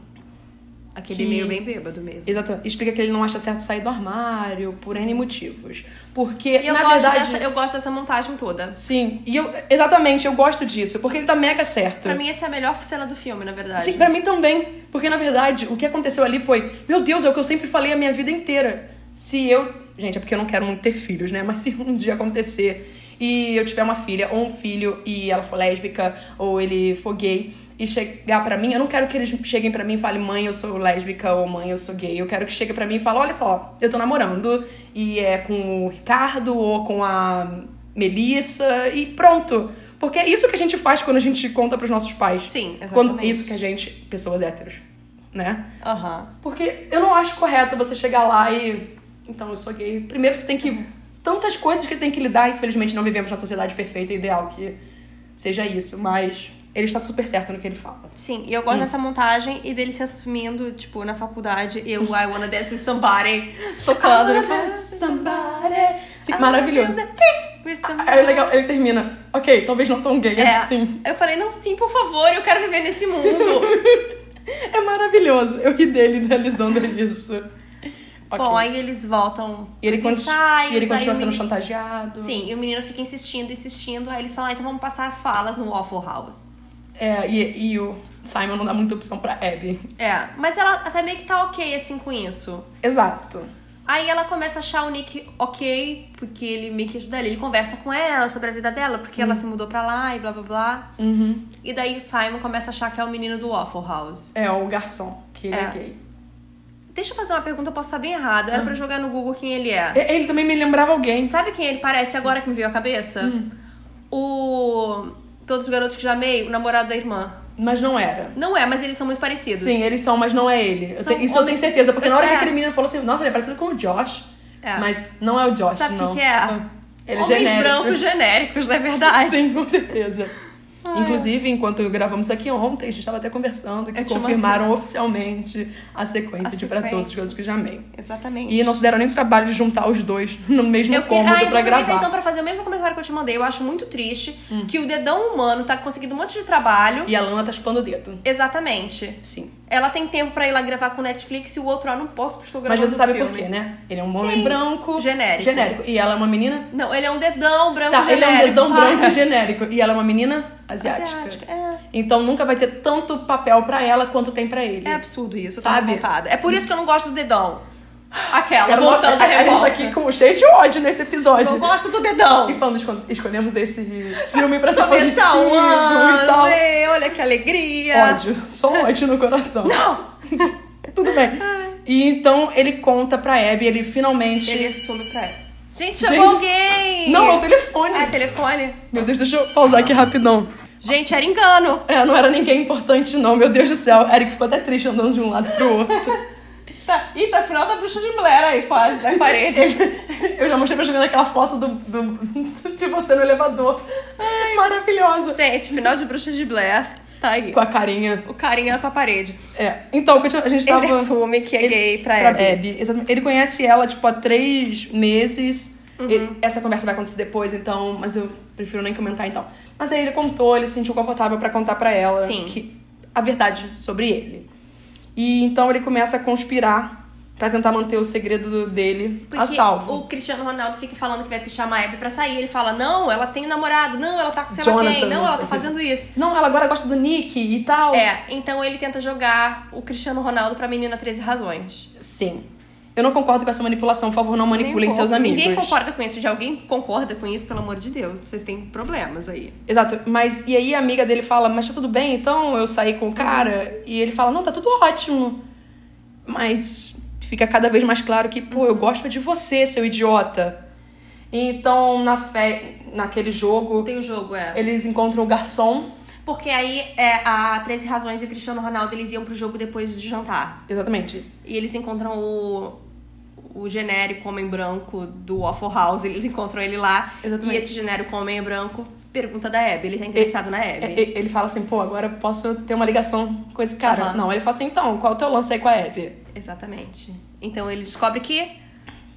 Aquele Que- meio bem bêbado mesmo. Exato. Explica que ele não acha certo sair do armário por N motivos. Porque, E eu, na gosto verdade. dessa, eu gosto dessa montagem toda. Sim, e eu. Exatamente, eu gosto disso, porque ele tá mega certo. Pra mim, essa é a melhor cena do filme, na verdade. Sim, pra mim também. Porque, na verdade, o que aconteceu ali foi... Meu Deus, é o que eu sempre falei a minha vida inteira. Se eu... Gente, é porque eu não quero muito ter filhos, né? Mas se um dia acontecer e eu tiver uma filha ou um filho e ela for lésbica ou ele for gay e chegar pra mim, eu não quero que eles cheguem pra mim e falem mãe, eu sou lésbica ou mãe, eu sou gay. Eu quero que chegue pra mim e fale, olha só, eu tô namorando e é com o Ricardo ou com a Melissa e pronto. Porque é isso que a gente faz quando a gente conta pros nossos pais. Sim, Quando, exatamente. isso que a gente, pessoas héteros, né? Aham. Porque eu não acho correto você chegar lá e. Então, eu sou gay. Primeiro você tem que. Tantas coisas que tem que lidar. Infelizmente, não vivemos na sociedade perfeita e ideal que seja isso. Mas ele está super certo no que ele fala. Sim, e eu gosto dessa montagem e dele se assumindo, tipo, na faculdade, eu, I wanna dance with somebody, tocando. I wanna dance with somebody. Sim, maravilhoso. Aí é legal, ele termina, ok, talvez não tão gay É. assim. Eu falei, não, sim, por favor, eu quero viver nesse mundo. É maravilhoso. Eu ri dele realizando isso. Ok. Bom, aí eles voltam e ele, ensaios, e ele continua sendo menino- chantageado. Sim, e o menino fica insistindo, insistindo. Aí eles falam, ah, então vamos passar as falas no Waffle House. É, e, e o Simon não dá muita opção pra Abby. É, mas ela até meio que tá ok, assim, com isso. Exato. Aí ela começa a achar o Nick ok, porque ele meio que ajuda ela. Ele conversa com ela sobre a vida dela, porque ela se mudou pra lá e blá blá blá. Uhum. E daí o Simon começa a achar que é o menino do Waffle House. É, o garçom, que ele é, É. gay. Deixa eu fazer uma pergunta, eu posso estar bem errado. Era pra jogar no Google quem ele é. Ele também me lembrava alguém. Sabe quem ele parece agora que me veio à cabeça? O. Todos os garotos que já amei, o namorado da irmã. Mas não era. Não é, mas eles são muito parecidos. Sim, eles são, mas não é ele. Eu te- isso eu tenho certeza, porque na hora que É. aquele menino falou assim, nossa, ele é parecido com o Josh. É. Mas não é o Josh, Sabe o que não. que é? Ele é Homens genérico. brancos genéricos, não é verdade? Sim, com certeza. Inclusive, enquanto gravamos aqui ontem, a gente estava até conversando que confirmaram oficialmente a sequência A de Pra. Todos os Garotos que Já Amei. Exatamente. E não se deram nem trabalho de juntar os dois no mesmo Eu que... cômodo ah, eu vou pra gravar. então pra fazer o mesmo comentário que eu te mandei. Eu acho muito triste Hum. que o dedão humano tá conseguindo um monte de trabalho. E a Lana tá chupando o dedo. Exatamente. Sim. Ela tem tempo pra ir lá gravar com Netflix e o outro, ah, não posso porque estou Mas gravando você sabe filme. por quê, né? Ele é um Sim. homem branco. Genérico. Genérico. E ela é uma menina. Não, ele é um dedão branco Tá, ele é um genérico, dedão para. branco genérico. E ela é uma menina asiática. Asiática, é. Então nunca vai ter tanto papel pra ela quanto tem pra ele. É absurdo isso, Sabe? É por isso que eu não gosto do dedão. Aquela, Quero voltando a, a, a, gente tá aqui com cheio de ódio nesse episódio. Não gosto do dedão. E falando, esco- escolhemos esse filme pra ser positivo Começar o e ano, tal. ei, olha que alegria. Ódio, só ódio no coração. Não! Tudo bem. E então ele conta pra Abby, ele finalmente. Ele assume pra ela. Gente, Gente, chegou alguém! Não, é o telefone. É, telefone. Meu Deus, deixa eu pausar aqui rapidão. Gente, era engano. É, não era ninguém importante, não. Meu Deus do céu. Eric ficou até triste andando de um lado pro outro. Tá. Ih, tá final da bruxa de Blair aí, quase, na parede. Eu já mostrei pra Juliana aquela foto do, do- de você no elevador. Ai, maravilhosa. Gente, final de bruxa de Blair. Tá aí. Com a carinha. O carinha pra parede. É. Então, a gente tava. Ele assume que é Ele- gay pra pra Abby. Abby, exatamente. Ele conhece ela, tipo, há três meses. Uhum. E essa conversa vai acontecer depois, então, mas eu prefiro nem comentar então. Mas aí ele contou, ele se sentiu confortável pra contar pra ela Sim. que a verdade sobre ele. E então ele começa a conspirar pra tentar manter o segredo dele a Porque salvo. o Cristiano Ronaldo fica falando que vai pichar uma Abby pra sair. Ele fala, não, ela tem um namorado. Não, ela tá com sei lá Jonathan, quem. Não, não ela tá fazendo isso. Não, ela agora gosta do Nick e tal. É, então ele tenta jogar o Cristiano Ronaldo pra menina 13 razões. Sim. Eu não concordo com essa manipulação, por favor, não manipulem um seus amigos. Ninguém concorda com isso. De alguém concorda com isso, pelo amor de Deus. Vocês têm problemas aí. Exato, mas e aí a amiga dele fala, mas tá tudo bem, então eu saí com o cara? E ele fala, não, tá tudo ótimo. Mas fica cada vez mais claro que, pô, eu gosto de você, seu idiota. Então, na fe... naquele jogo, Tem o jogo, é. eles encontram o garçom. Porque aí é, a 13 Razões e o Cristiano Ronaldo eles iam pro jogo depois de jantar. Exatamente. E eles encontram o, o genérico homem branco do Waffle House. Eles encontram ele lá. Exatamente. E esse genérico homem branco pergunta da Abby. Ele tá interessado na É, Abby. e- Ele fala assim, pô, agora eu posso ter uma ligação com esse cara. Aham. Não, ele fala assim, então, qual é o teu lance aí com a Abby? Exatamente. Então ele descobre que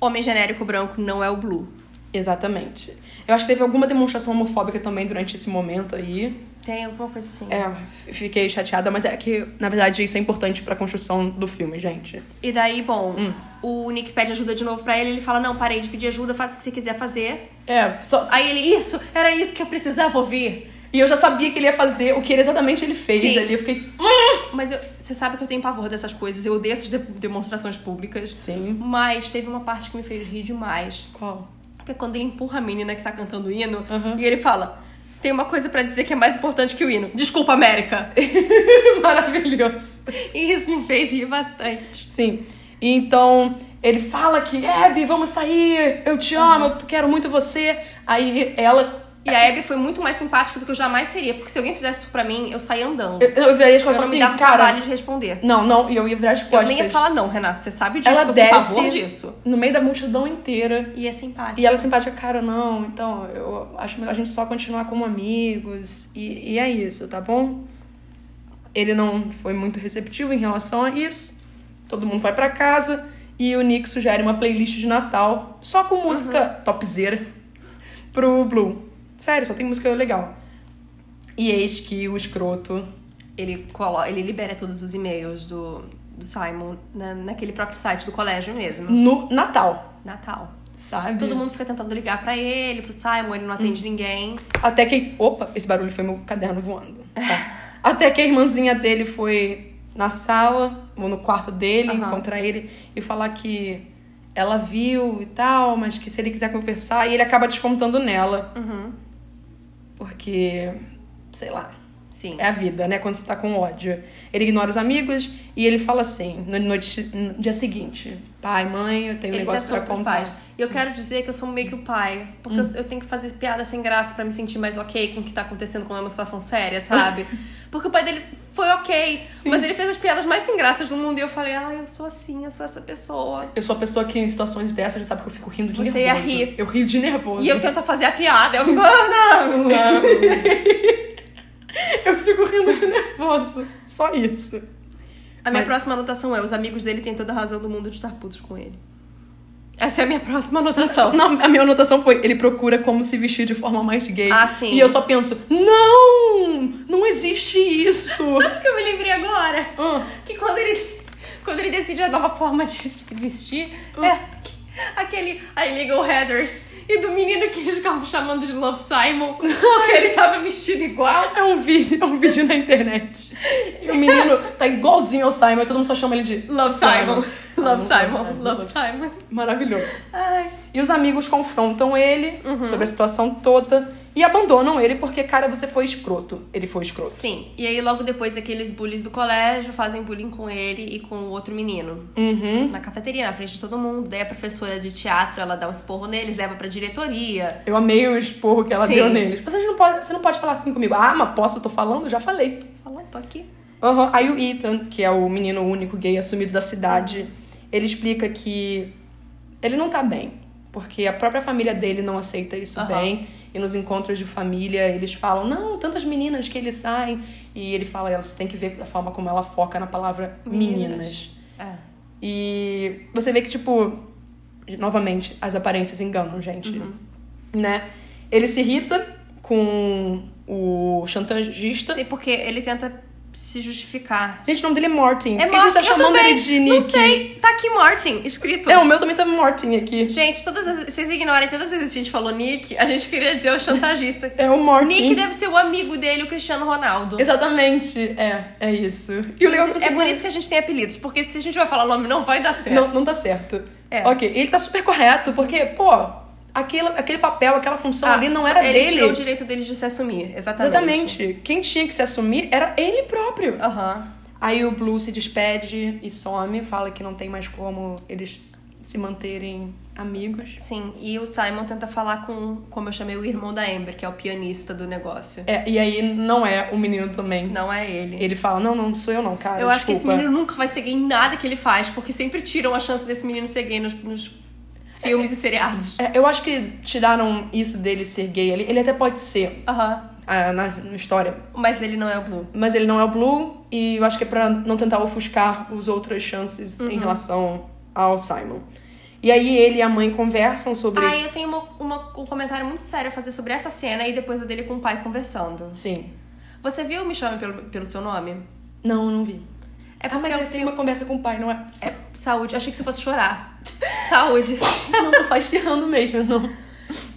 homem genérico branco não é o Blue. Exatamente. Eu acho que teve alguma demonstração homofóbica também durante esse momento aí. Tem alguma coisa assim. É, fiquei chateada, mas é que, na verdade, isso é importante pra construção do filme, gente. E daí, bom, Hum. o Nick pede ajuda de novo pra ele. Ele fala: Não, parei de pedir ajuda, faça o que você quiser fazer. É, só. Aí ele, isso, era isso que eu precisava ouvir. E eu já sabia que ele ia fazer o que ele exatamente ele fez Sim. ali. Eu fiquei. Mas eu- você sabe que eu tenho pavor dessas coisas, eu odeio essas de- demonstrações públicas. Sim. Mas teve uma parte que me fez rir demais. Qual? Que é quando ele empurra a menina que tá cantando o hino Uhum. e ele fala: Tem uma coisa pra dizer que é mais importante que o hino. Desculpa, América. Maravilhoso. E isso me fez rir bastante. Sim. E então ele fala que, Abby, vamos sair, eu te amo, eu quero muito você. Aí ela. E a Abby foi muito mais simpática do que eu jamais seria, porque se alguém fizesse isso pra mim, eu saía andando. Eu, eu virei as Eu costas e não falei me assim, dava cara. trabalho de responder. Não, não, e eu ia virar as Eu costas. nem ia falar não, Renato. Você sabe disso, Ela eu desce pavor disso. no meio da multidão inteira. E é simpática. E ela é simpática, cara, não, então eu acho melhor a gente só continuar como amigos. E, e é isso, tá bom? Ele não foi muito receptivo em relação a isso. Todo mundo vai pra casa e o Nick sugere uma playlist de Natal só com música topzera. pro Blue. Sério, só tem música legal. E eis que o escroto. Ele, colo... ele libera todos os e-mails do, do Simon na, naquele próprio site do colégio mesmo. No Natal, Natal. sabe? Todo mundo fica tentando ligar pra ele, pro Simon, ele não atende ninguém. Até que. Opa, esse barulho foi meu caderno voando. Tá. Até que a irmãzinha dele foi na sala, ou no quarto dele, encontrar ele e falar que ela viu e tal, mas que se ele quiser conversar, e ele acaba descontando nela. Uhum. Porque, sei lá, Sim. é a vida, né? Quando você tá com ódio. Ele ignora os amigos e ele fala assim, no, no dia seguinte: pai, mãe, eu tenho um Ele negócio pra contar. pais. E eu quero dizer que eu sou meio que o pai. Porque eu, eu tenho que fazer piada sem graça pra me sentir mais ok com o que tá acontecendo com uma situação séria, sabe? Porque o pai dele foi ok. Mas ele fez as piadas mais sem graças do mundo. E eu falei, ah, eu sou assim, eu sou essa pessoa. Eu sou a pessoa que em situações dessas já sabe que eu fico rindo de Você ia nervoso. rir. Eu rio de nervoso. E eu tento fazer a piada. Eu fico, ah, não, não. Eu fico rindo de nervoso. Só isso. A minha Mas- próxima anotação é: os amigos dele têm toda a razão do mundo de estar putos com ele. Essa é a minha próxima anotação. Não, a minha anotação foi: ele procura como se vestir de forma mais gay. Ah, sim. E eu só penso: não! Não existe isso! Sabe o que eu me lembrei agora? Ah. Que quando ele, quando ele decide a nova forma de se vestir, Ah. é aquele Illegal Headers. E do menino que eles ficavam chamando de Love Simon, porque ele tava vestido igual. É um vídeo, é um vídeo na internet. E o menino tá igualzinho ao Simon, e todo mundo só chama ele de Love Simon. Love Simon. Love Simon. Maravilhoso. Ai. E os amigos confrontam ele Uhum. sobre a situação toda e abandonam ele porque, cara, você foi escroto. Ele foi escroto. Sim. E aí logo depois aqueles bullies do colégio fazem bullying com ele e com o outro menino. Uhum. Na cafeteria, na frente de todo mundo. Daí a professora de teatro, ela dá um esporro neles, leva pra diretoria. Eu amei o esporro que ela Sim. deu neles. Você não, pode, você não pode falar assim comigo. Ah, mas posso? Eu tô falando? Já falei. Falando, tô aqui. Aham. Aí o Ethan, que é o menino único gay assumido da cidade, ele explica que ele não tá bem. Porque a própria família dele não aceita isso Aham. bem. E nos encontros de família, eles falam, não, tantas meninas que eles saem. E ele fala, você tem que ver da forma como ela foca na palavra meninas. É. E você vê que, tipo, novamente, as aparências enganam, gente. Né? Ele se irrita com o chantagista. Sei porque ele tenta se justificar. Gente, o nome dele é Martin. É que a gente tá Martin, chamando também. ele de Nick? Não sei, tá aqui Martin, escrito. É, o meu também tá Martin aqui. Gente, todas as, vocês ignorem, todas as vezes que a gente falou Nick, a gente queria dizer o chantagista. É o Martin. Nick deve ser o amigo dele, o Cristiano Ronaldo. Exatamente. É, é isso. E o legal é que Gente, você é por isso que a gente tem apelidos, porque se a gente vai falar nome não vai dar certo. Não, não tá certo. É. Ok, ele tá super correto, porque, pô, aquele, aquele papel, aquela função ali não era Ah, ele dele. tirou o direito dele de se assumir, exatamente. Exatamente. Quem tinha que se assumir era ele próprio. Aham. Aí o Blue se despede e some, fala que não tem mais como eles se manterem amigos. Sim, e o Simon tenta falar com, como eu chamei, o irmão da Amber, que é o pianista do negócio. É, e aí não é o menino também. Não é ele. Ele fala, não, não sou eu não, cara. Eu acho que esse desculpa." menino nunca vai ser gay em nada que ele faz, porque sempre tiram a chance desse menino ser gay nos, nos filmes e seriados. É, eu acho que tiraram isso dele ser gay. Ele, ele até pode ser Aham. ah, na, na história. Mas ele não é o Blue. Mas ele não é o Blue. E eu acho que é pra não tentar ofuscar as outras chances Uhum. em relação ao Simon. E aí ele e a mãe conversam sobre... Ah, eu tenho uma, uma- um comentário muito sério a fazer sobre essa cena e depois a dele com o pai conversando. Sim. Você viu Me Chame Pelo, pelo Seu Nome? Não, não vi. É ah, porque mas ela ele tem uma conversa com o pai, não é? É, saúde. Eu achei que você fosse chorar. Saúde. não, tô só espirrando mesmo, não.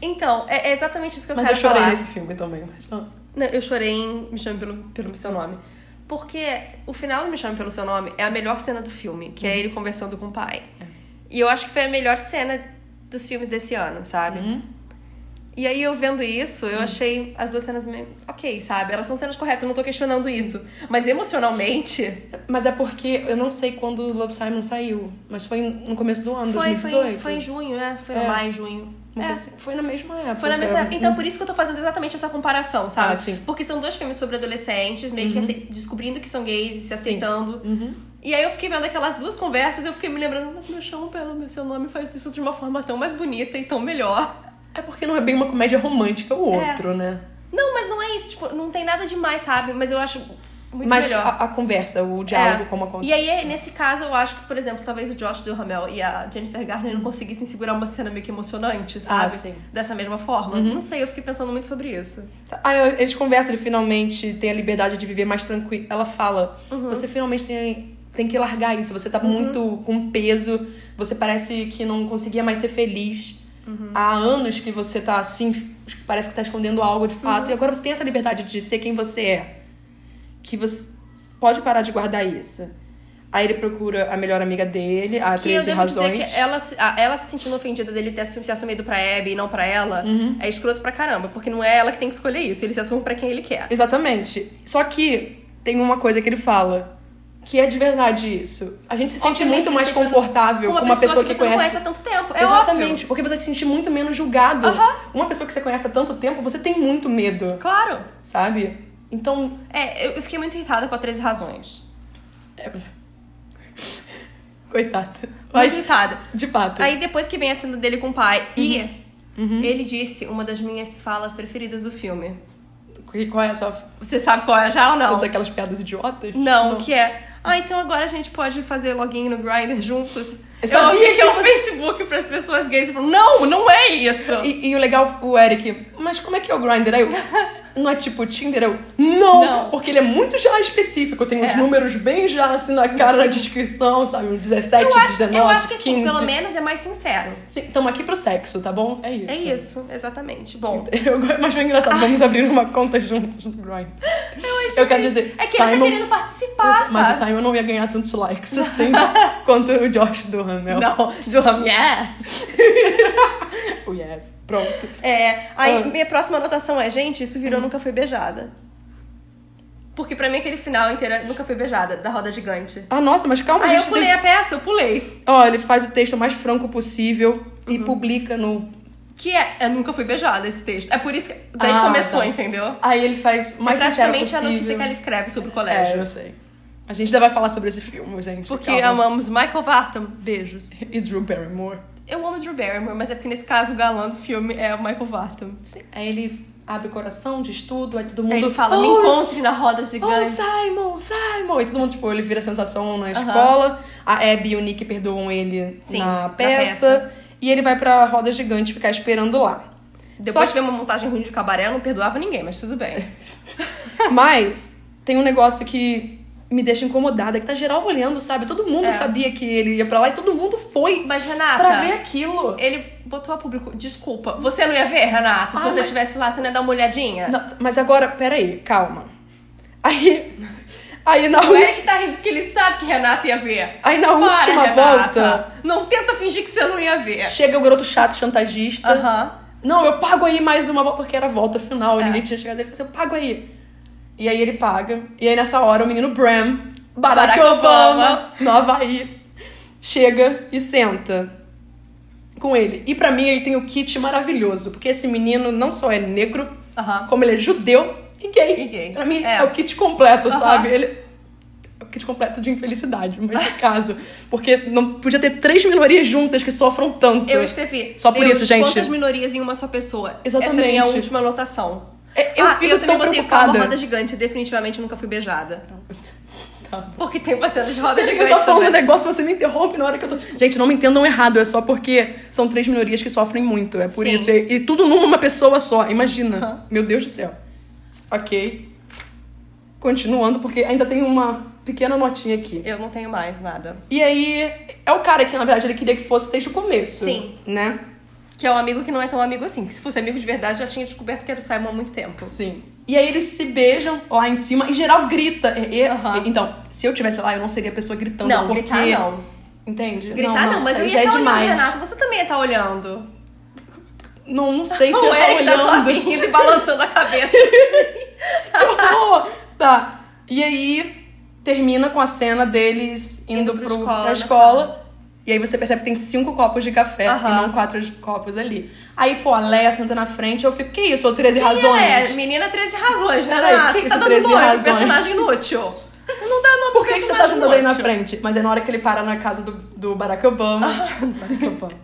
Então, é, é exatamente isso que eu Mas eu quero chorei falar. nesse filme também. Mas... ah. Não, eu chorei em Me Chame Pelo, pelo Seu Nome. Porque o final do Me Chame Pelo Seu Nome é a melhor cena do filme, que é ele conversando com o pai. E eu acho que foi a melhor cena dos filmes desse ano, sabe? Uhum. E aí eu vendo isso, eu achei as duas cenas meio. Ok, sabe? Elas são cenas corretas, eu não tô questionando isso. Mas emocionalmente. Mas é porque eu não sei quando o Love Simon saiu. Mas foi no começo do ano, Foi, 2018. foi, foi em junho, é? Foi É. em maio, junho. É. assim. Foi na mesma época. Foi na mesma época. Então, por isso que eu tô fazendo exatamente essa comparação, sabe? Ah, sim. Uhum. Porque são dois filmes sobre adolescentes, meio que ace- descobrindo que são gays e se aceitando. Uhum. E aí eu fiquei vendo aquelas duas conversas e eu fiquei me lembrando, mas meu chão pelo meu seu nome faz isso de uma forma tão mais bonita e tão melhor. É porque não é bem uma comédia romântica o É. outro, né? Não, mas não é isso, tipo, não tem nada demais, sabe? Mas eu acho muito Mas melhor. a, a conversa, o diálogo, É. como acontece. E aí, nesse caso, eu acho que, por exemplo, talvez o Josh Duhamel e a Jennifer Garner não conseguissem segurar uma cena meio que emocionante, sabe? Ah, sim. Uhum. Dessa mesma forma. Não sei, eu fiquei pensando muito sobre isso. Aí eles conversam, ele finalmente tem a liberdade de viver mais tranquilo. Ela fala: Uhum. você finalmente tem, tem que largar isso. Você tá muito com peso, você parece que não conseguia mais ser feliz. Uhum. Há anos que você tá assim, parece que tá escondendo algo de fato. Uhum. E agora você tem essa liberdade de ser quem você é. Que você pode parar de guardar isso. Aí ele procura a melhor amiga dele, a Que eu 13 devo Razões. dizer que ela, ela se sentindo ofendida dele ter se assumido pra Abby e não pra ela, Uhum. é escroto pra caramba. Porque não é ela que tem que escolher isso. Ele se assume pra quem ele quer. Exatamente. Só que tem uma coisa que ele fala. Que é de verdade isso. A gente se sente Obviamente, muito mais confortável com uma pessoa, que, você conhece. não conhece há tanto tempo. É Exatamente, óbvio. porque você se sente muito menos julgado. Aham. Uma pessoa que você conhece há tanto tempo, você tem muito medo, Claro. sabe? Então. É, eu, fiquei muito irritada com a 13 Razões. É... Coitada. Muito Mas, irritada. de fato. Aí depois que vem a cena dele com o pai, e Uhum. ele disse uma das minhas falas preferidas do filme. Que- Qual é a sua. Você sabe qual é já ou não? Todas aquelas piadas idiotas? Não, que é. Ah, então agora a gente pode fazer login no Grindr juntos. Eu sabia que é você- Facebook pras pessoas gays e falam, não, não é isso. E, e o legal, o Eric, mas como é que é o Grindr? Aí eu, não é tipo o Tinder? Eu, não, Não. porque ele é muito já específico. Tem os É. números bem já assim na cara, na descrição, sabe? Um 17, Eu acho, 19, eu acho que assim, 15. pelo menos é mais sincero. Sim, estamos aqui pro sexo, tá bom? É isso. É isso, exatamente. Bom, Eu, mas foi engraçado, vamos abrir uma conta juntos no Grindr. eu, Eu quero dizer, É que ele Simon- tá querendo participar, Mas o sabe? Simon não ia ganhar tantos likes assim quanto o Josh Duhamel. Não, do yes. O yes. Pronto. É, aí Ah. Hum. minha próxima anotação é, gente, isso virou Nunca Fui Beijada. Porque pra mim aquele final inteiro é Nunca Fui Beijada, da roda gigante. Ah, nossa, mas calma, Aí a eu gente pulei tem- a peça, eu pulei. Ó, ele faz o texto mais franco possível Uhum. e publica no. Que é, eu nunca fui beijada esse texto. É por isso que daí Ah, começou, tá. entendeu? Aí ele faz o mais é praticamente a notícia que ela escreve sobre o É, colégio. eu sei. A gente ainda vai falar sobre esse filme, gente. Porque calma. amamos Michael Vartan, beijos. E Drew Barrymore. Eu amo Drew Barrymore, mas é porque nesse caso o galã do filme é o Michael Vartan. Sim. Aí ele abre o coração, diz tudo, aí todo mundo. Ele fala, "Oh, me encontre na roda Oh, gigante. Simon, Simon! E todo mundo, tipo, ele vira sensação na escola. A Abby e o Nick perdoam ele Sim, na na peça. peça. E ele vai pra roda gigante ficar esperando lá. Depois Só de ver uma montagem ruim de cabaré, eu não perdoava ninguém, mas tudo bem. Mas tem um negócio que me deixa incomodada, que tá geral olhando, sabe? Todo mundo É. sabia que ele ia pra lá e todo mundo foi Mas, Renata, pra ver aquilo. ele botou a público. Desculpa, você não ia ver, Renata? Se Ah, você mas- estivesse lá, você não ia dar uma olhadinha? Não, mas agora, peraí, calma. Aí. Aí na, O última, Eric tá rindo porque ele sabe que Renata ia ver. aí na Para, última Renata. volta, Não tenta fingir que você não ia ver. chega o garoto chato chantagista. Aham. Não, eu pago aí mais uma volta, porque era a volta final, É. ninguém tinha chegado. Ele falou assim, eu pago aí. E aí ele paga. E aí nessa hora o menino Bram, Barack, Barack Obama, Obama. no Havaí, chega e senta com ele. E pra mim ele tem o kit maravilhoso, porque esse menino não só é negro, Aham. como ele é judeu e gay. E gay. Pra mim É. é, o kit completo, Aham. sabe? Ele é o kit completo de infelicidade, mas no caso. Porque não podia ter três minorias juntas que sofram tanto. Eu escrevi. Só por Deus, isso, gente. Quantas minorias em uma só pessoa? Essa é a Exatamente. minha última anotação. É, eu ah, fico eu também botei preocupada. roda gigante. Definitivamente nunca fui beijada. Tá. Porque tem uma cena de roda Eu gigante tô falando um negócio, você me interrompe na hora que eu tô. Gente, não me entendam errado, é só porque são três minorias que sofrem muito. É por Sim. isso. E, e tudo numa pessoa só. Imagina. Meu Deus do céu. Ok. Continuando, porque ainda tem uma pequena notinha aqui. Eu não tenho mais nada. E aí, é o cara que, na verdade, ele queria que fosse desde o começo. Sim. Né? Que é um amigo que não é tão amigo assim. Que se fosse amigo de verdade, já tinha descoberto que era o Simon há muito tempo. Sim. E aí eles se beijam lá em cima e geral grita. E- e- Aham. Então, se eu tivesse lá, eu não seria a pessoa gritando. Não, porque... gritar não. Entende? Gritar não, mas isso eu ia já é estar olhando, demais. Renato. Você também ia estar olhando. Não, não sei se o eu Eric tá rindo e balançando a cabeça. Oh, tá. E aí termina com a cena deles indo, Indo pro escola, pra né? escola. E aí você percebe que tem cinco copos de café Aham. e não quatro copos ali. Aí, pô, a Leia senta na frente, eu fico, que isso? Ou 13 Quem razões? É, menina 13 razões, né? Peraí, que que tá isso, dando 13 nome, razões? personagem inútil. Não dá nome Por que, que você tá sentando aí na frente? Mas é na hora que ele para na casa do, do Barack Obama. Barack Obama.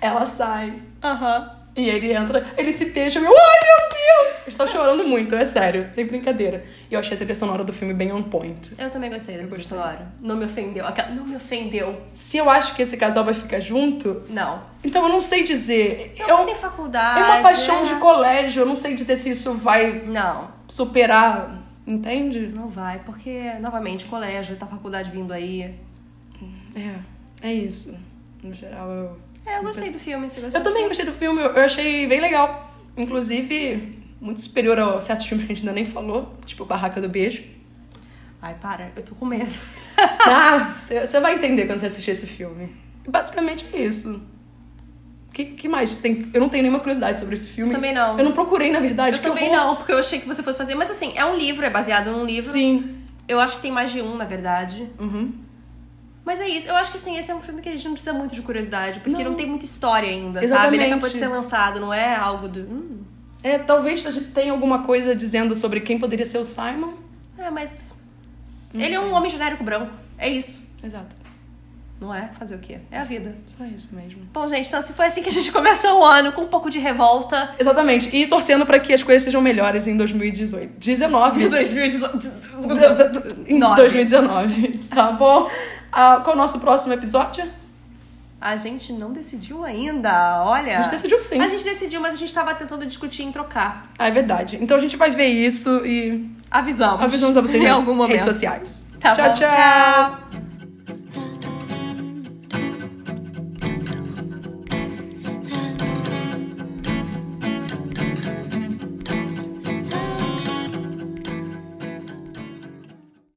Ela sai. Aham. E ele entra, ele se beija, meu, ai meu Deus! tá chorando muito, é sério, sem brincadeira. E eu achei a trilha sonora do filme bem on point. Eu também gostei da Eu trilha sonora. Não me ofendeu. Aquela- Não me ofendeu. Se eu acho que esse casal vai ficar junto, Não. então eu não sei dizer. Não, É, um- tem faculdade. é uma paixão é. de colégio, eu não sei dizer se isso vai Não, superar, entende? não vai, porque, novamente, colégio, tá faculdade vindo aí. É, é isso. No geral, eu. É, eu gostei do filme, você gostou? Eu também gostei do filme, eu achei bem legal. Inclusive, muito superior a certos filmes que a gente ainda nem falou, tipo Barraca do Beijo. Ai, para, eu tô com medo. Ah, você vai entender quando você assistir esse filme. Basicamente é isso. Que, que mais? Tem, eu não tenho nenhuma curiosidade sobre esse filme. Também não. Eu não procurei, na verdade. Eu também horror. não, porque eu achei que você fosse fazer. Mas assim, é um livro, é baseado num livro. Sim. Eu acho que tem mais de um, na verdade. Uhum. Mas é isso, eu acho que assim, esse é um filme que a gente não precisa muito de curiosidade, porque não, Não. tem muita história ainda, sabe? Exatamente. Ele acabou de ser lançado, não é algo do. Hum, É, talvez a gente tenha alguma coisa dizendo sobre quem poderia ser o Simon. é, mas. Não ele é sei. um homem genérico branco. É isso. Exato. Não é? Fazer o quê? É a vida. Só isso mesmo. Bom, gente, então se foi assim que a gente começou o ano, com um pouco de revolta. Exatamente. E torcendo pra que as coisas sejam melhores em 2018. 19. De 2018. em 2019. Tá bom? Ah, qual é o nosso próximo episódio? A gente não decidiu ainda, olha. A gente decidiu sim. A gente decidiu, mas a gente tava tentando discutir em trocar. Ah, é verdade. Então a gente vai ver isso e Avisamos. avisamos a vocês em nas algum momento. redes sociais. Tá tchau, bom, tchau. tchau.